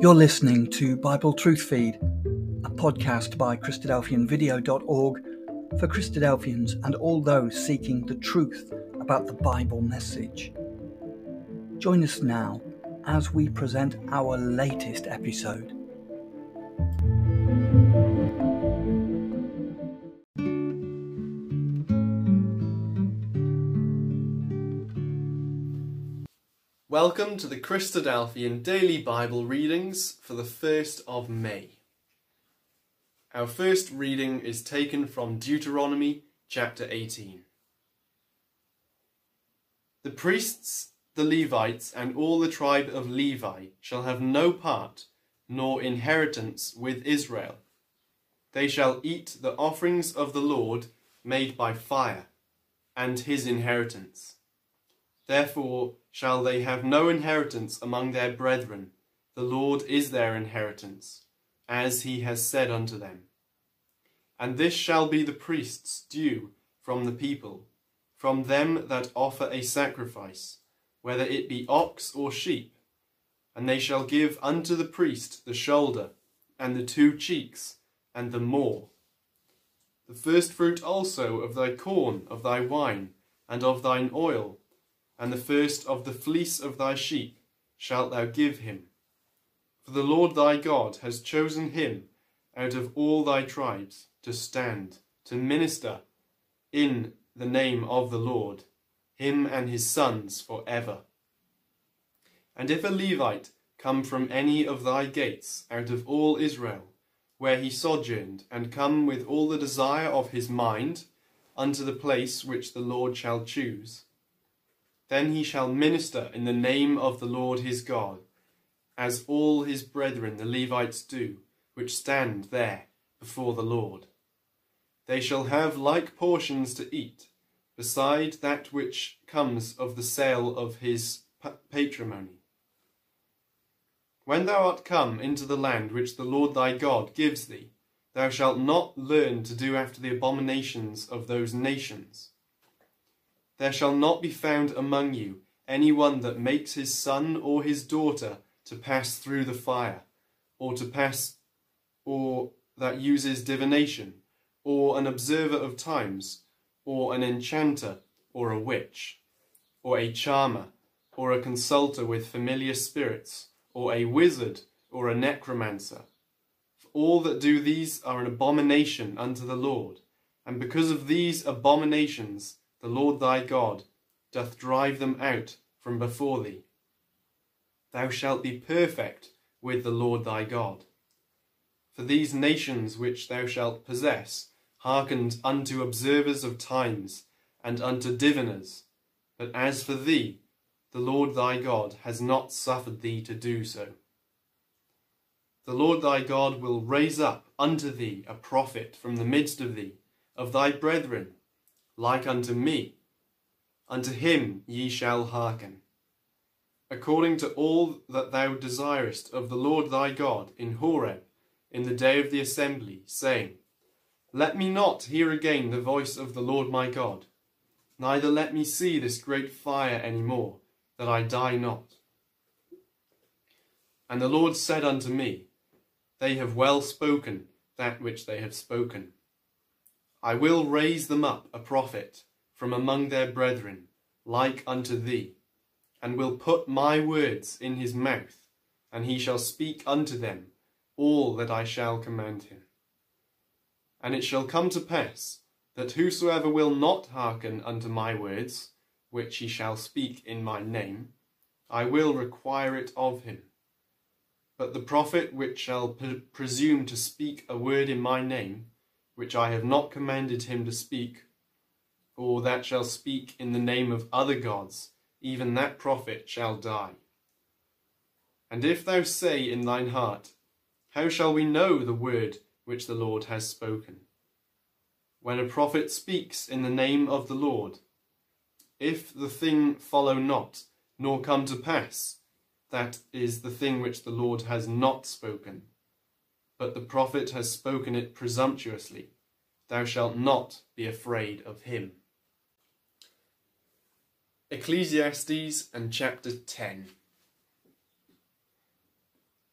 You're listening to Bible Truth Feed, a podcast by Christadelphianvideo.org for Christadelphians and all those seeking the truth about the Bible message. Join us now as we present our latest episode. Welcome to the Christadelphian Daily Bible Readings for the 1st of May. Our first reading is taken from Deuteronomy chapter 18. The priests, the Levites, and all the tribe of Levi shall have no part nor inheritance with Israel. They shall eat the offerings of the Lord made by fire, and his inheritance. Therefore shall they have no inheritance among their brethren. The Lord is their inheritance, as he has said unto them. And this shall be the priest's due from the people, from them that offer a sacrifice, whether it be ox or sheep. And they shall give unto the priest the shoulder, and the two cheeks, and the maw. The firstfruit also of thy corn, of thy wine, and of thine oil, and the first of the fleece of thy sheep shalt thou give him. For the Lord thy God has chosen him out of all thy tribes to stand, to minister in the name of the Lord, him and his sons for ever. And if a Levite come from any of thy gates out of all Israel, where he sojourned, and come with all the desire of his mind unto the place which the Lord shall choose, then he shall minister in the name of the Lord his God, as all his brethren the Levites do, which stand there before the Lord. They shall have like portions to eat, beside that which comes of the sale of his patrimony. When thou art come into the land which the Lord thy God gives thee, thou shalt not learn to do after the abominations of those nations there shall not be found among you any one that makes his son or his daughter to pass through the fire, or to pass, or that uses divination, or an observer of times, or an enchanter, or a witch, or a charmer, or a consulter with familiar spirits, or a wizard, or a necromancer. For all that do these are an abomination unto the Lord, and because of these abominations the Lord thy God doth drive them out from before thee. Thou shalt be perfect with the Lord thy God. For these nations which thou shalt possess hearkened unto observers of times and unto diviners, but as for thee, the Lord thy God has not suffered thee to do so. The Lord thy God will raise up unto thee a prophet from the midst of thee, of thy brethren, like unto me. Unto him ye shall hearken. According to all that thou desirest of the Lord thy God in Horeb, in the day of the assembly, saying, Let me not hear again the voice of the Lord my God, neither let me see this great fire any more, that I die not. And the Lord said unto me, They have well spoken that which they have spoken. I will raise them up a prophet from among their brethren, like unto thee, and will put my words in his mouth, and he shall speak unto them all that I shall command him. And it shall come to pass that whosoever will not hearken unto my words, which he shall speak in my name, I will require it of him. But the prophet which shall pre presume to speak a word in my name, which I have not commanded him to speak, or that shall speak in the name of other gods, even that prophet shall die. And if thou say in thine heart, How shall we know the word which the Lord has spoken? When a prophet speaks in the name of the Lord, if the thing follow not, nor come to pass, that is the thing which the Lord has not spoken but the prophet has spoken it presumptuously. Thou shalt not be afraid of him. Ecclesiastes and chapter 10.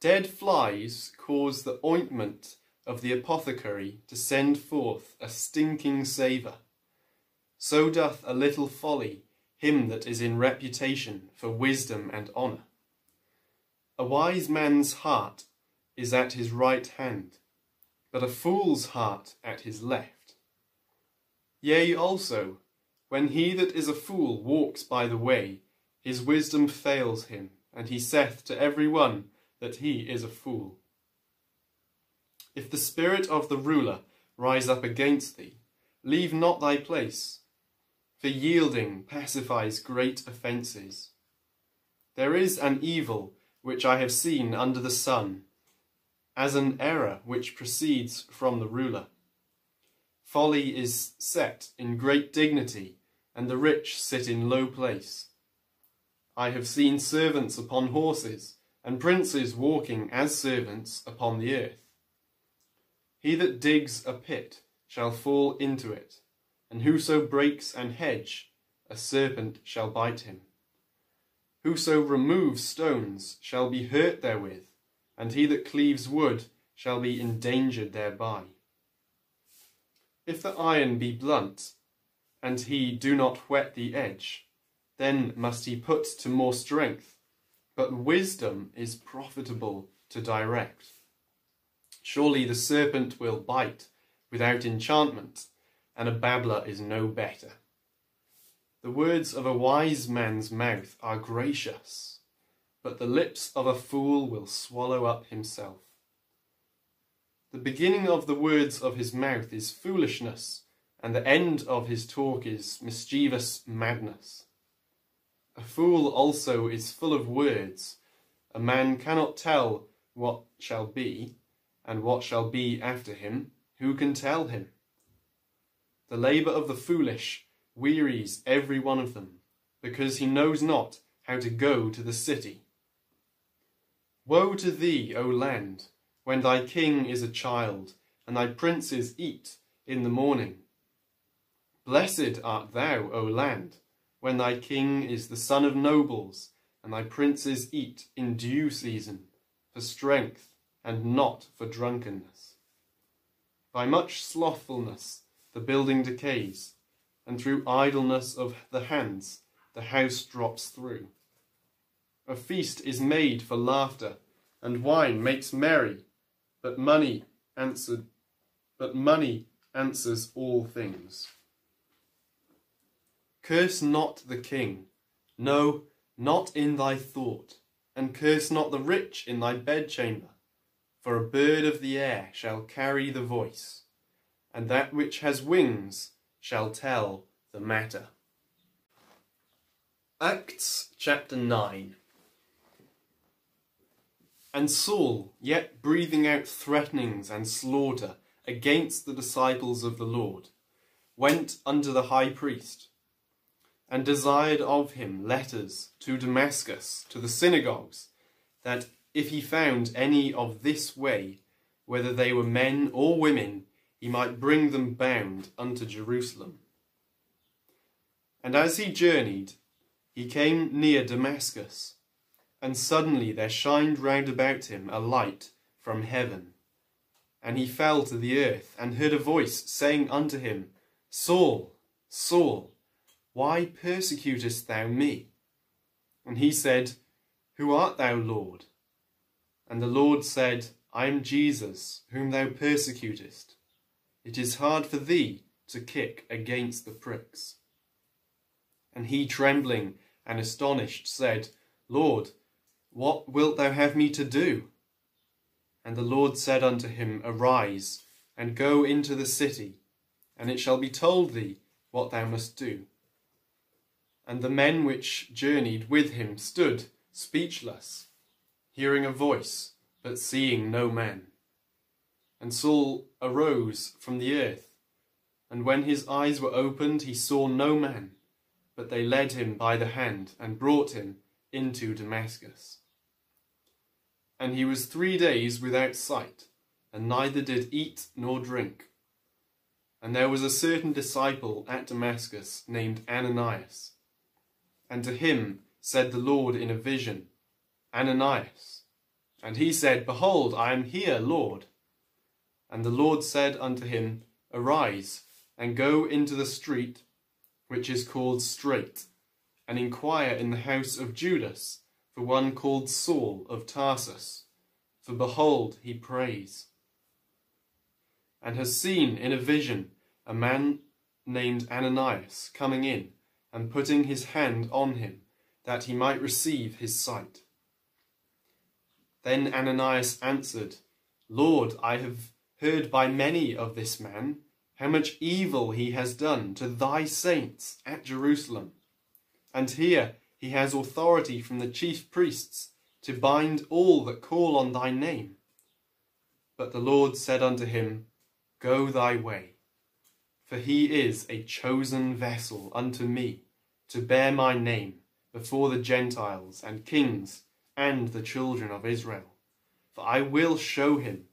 Dead flies cause the ointment of the apothecary to send forth a stinking savour. So doth a little folly him that is in reputation for wisdom and honour. A wise man's heart is at his right hand, but a fool's heart at his left. Yea, also, when he that is a fool walks by the way, his wisdom fails him, and he saith to every one that he is a fool. If the spirit of the ruler rise up against thee, leave not thy place, for yielding pacifies great offences. There is an evil which I have seen under the sun, as an error which proceeds from the ruler. Folly is set in great dignity, and the rich sit in low place. I have seen servants upon horses, and princes walking as servants upon the earth. He that digs a pit shall fall into it, and whoso breaks an hedge, a serpent shall bite him. Whoso removes stones shall be hurt therewith, and he that cleaves wood shall be endangered thereby. If the iron be blunt, and he do not whet the edge, then must he put to more strength. But wisdom is profitable to direct. Surely the serpent will bite without enchantment, and a babbler is no better. The words of a wise man's mouth are gracious, but the lips of a fool will swallow up himself. The beginning of the words of his mouth is foolishness, and the end of his talk is mischievous madness. A fool also is full of words. A man cannot tell what shall be, and what shall be after him. Who can tell him? The labour of the foolish wearies every one of them, because he knows not how to go to the city. Woe to thee, O land, when thy king is a child, and thy princes eat in the morning. Blessed art thou, O land, when thy king is the son of nobles, and thy princes eat in due season, for strength, and not for drunkenness. By much slothfulness the building decays, and through idleness of the hands the house drops through. A feast is made for laughter, and wine makes merry, but money answered but money answers all things. Curse not the king, no, not in thy thought, and curse not the rich in thy bedchamber, for a bird of the air shall carry the voice, and that which has wings shall tell the matter. Acts chapter 9 And Saul, yet breathing out threatenings and slaughter against the disciples of the Lord, went unto the high priest and desired of him letters to Damascus, to the synagogues, that if he found any of this way, whether they were men or women, he might bring them bound unto Jerusalem. And as he journeyed, he came near Damascus, and suddenly there shined round about him a light from heaven. And he fell to the earth, and heard a voice saying unto him, Saul, Saul, why persecutest thou me? And he said, Who art thou, Lord? And the Lord said, I am Jesus, whom thou persecutest. It is hard for thee to kick against the pricks. And he, trembling and astonished, said, Lord, what wilt thou have me to do? And the Lord said unto him, Arise, and go into the city, and it shall be told thee what thou must do. And the men which journeyed with him stood speechless, hearing a voice, but seeing no man. And Saul arose from the earth, and when his eyes were opened, he saw no man, but they led him by the hand and brought him into Damascus. And he was three days without sight, and neither did eat nor drink. And there was a certain disciple at Damascus named Ananias and to him said the Lord in a vision, Ananias. And he said, Behold, I am here, Lord. And the Lord said unto him, Arise, and go into the street which is called Straight, and inquire in the house of Judas for one called Saul of Tarsus. For behold, he prays, and has seen in a vision a man named Ananias coming in, and putting his hand on him, that he might receive his sight. Then Ananias answered, Lord, I have heard by many of this man how much evil he has done to thy saints at Jerusalem. And here he has authority from the chief priests to bind all that call on thy name. But the Lord said unto him, Go thy way, for he is a chosen vessel unto me to bear my name before the Gentiles and kings and the children of Israel. For I will show him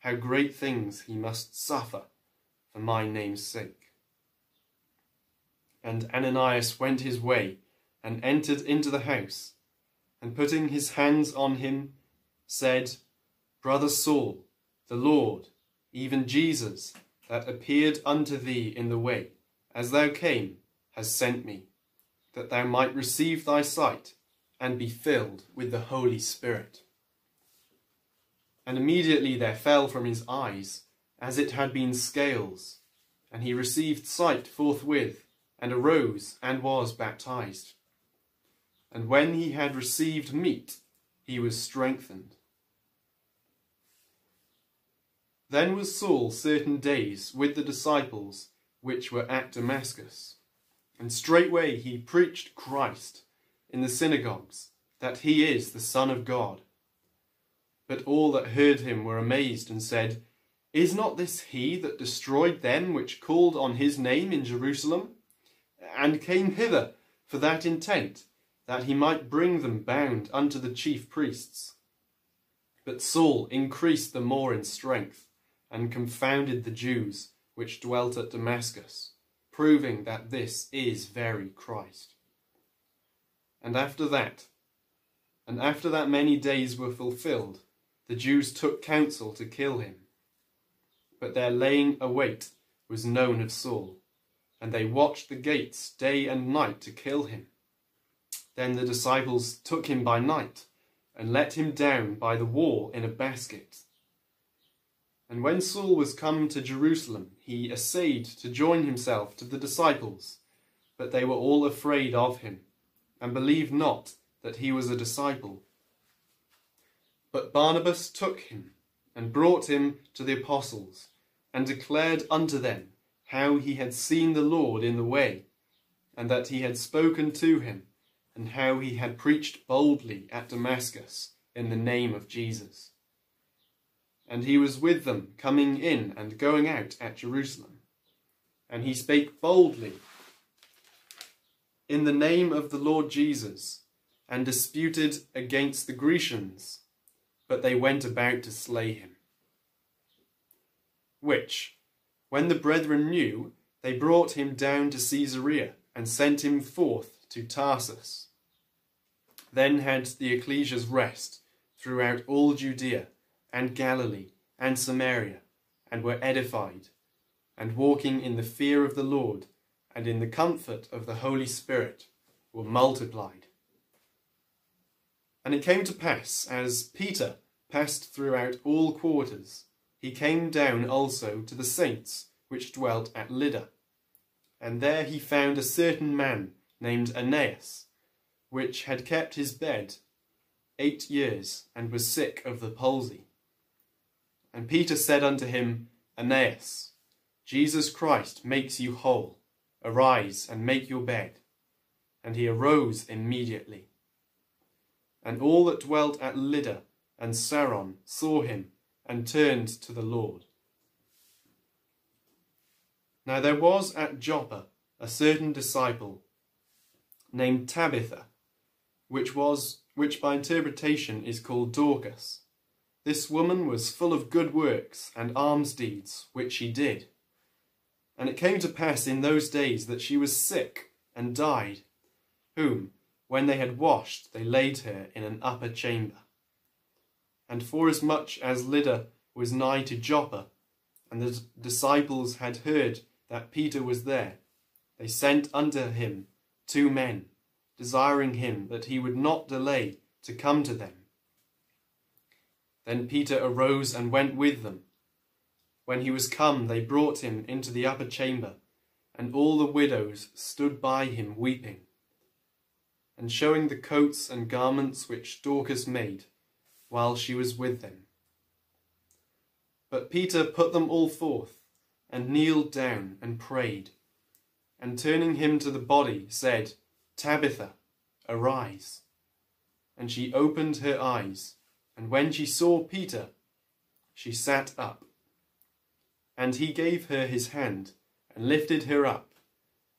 how great things he must suffer for my name's sake. And Ananias went his way and entered into the house, and putting his hands on him, said, Brother Saul, the Lord, even Jesus, that appeared unto thee in the way, as thou came, has sent me, that thou might receive thy sight and be filled with the Holy Spirit. And immediately there fell from his eyes as it had been scales, and he received sight forthwith, and arose and was baptized. And when he had received meat, he was strengthened. Then was Saul certain days with the disciples which were at Damascus, and straightway he preached Christ in the synagogues, that he is the Son of God. But all that heard him were amazed and said, Is not this he that destroyed them which called on his name in Jerusalem, and came hither for that intent, that he might bring them bound unto the chief priests? But Saul increased the more in strength, and confounded the Jews which dwelt at Damascus, proving that this is very Christ. And after that, and after that many days were fulfilled, the Jews took counsel to kill him. But their laying await was known of Saul, and they watched the gates day and night to kill him. Then the disciples took him by night, and let him down by the wall in a basket. And when Saul was come to Jerusalem, he essayed to join himself to the disciples, but they were all afraid of him, and believed not that he was a disciple. But Barnabas took him and brought him to the apostles, and declared unto them how he had seen the Lord in the way, and that he had spoken to him, and how he had preached boldly at Damascus in the name of Jesus. And he was with them coming in and going out at Jerusalem. And he spake boldly in the name of the Lord Jesus, and disputed against the Grecians but they went about to slay him. Which, when the brethren knew, they brought him down to Caesarea and sent him forth to Tarsus. Then had the ecclesias rest throughout all Judea and Galilee and Samaria, and were edified, and walking in the fear of the Lord and in the comfort of the Holy Spirit were multiplied. And it came to pass, as Peter passed throughout all quarters, he came down also to the saints which dwelt at Lydda. And there he found a certain man named Aeneas, which had kept his bed eight years, and was sick of the palsy. And Peter said unto him, Aeneas, Jesus Christ makes you whole. Arise and make your bed. And he arose immediately and all that dwelt at Lydda and Saron saw him and turned to the Lord. Now there was at Joppa a certain disciple named Tabitha, which was which by interpretation is called Dorcas. This woman was full of good works and alms deeds which she did. And it came to pass in those days that she was sick and died, whom, when they had washed, they laid her in an upper chamber. And forasmuch as Lydda was nigh to Joppa, and the disciples had heard that Peter was there, they sent unto him two men, desiring him that he would not delay to come to them. Then Peter arose and went with them. When he was come, they brought him into the upper chamber, and all the widows stood by him weeping. And showing the coats and garments which Dorcas made, while she was with them. But Peter put them all forth, and kneeled down and prayed, and turning him to the body, said, Tabitha, arise. And she opened her eyes, and when she saw Peter, she sat up. And he gave her his hand, and lifted her up,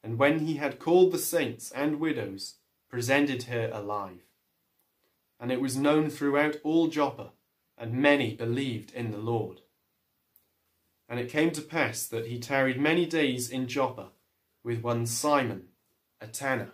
and when he had called the saints and widows, presented her alive. And it was known throughout all Joppa, and many believed in the Lord. And it came to pass that he tarried many days in Joppa with one Simon, a tanner.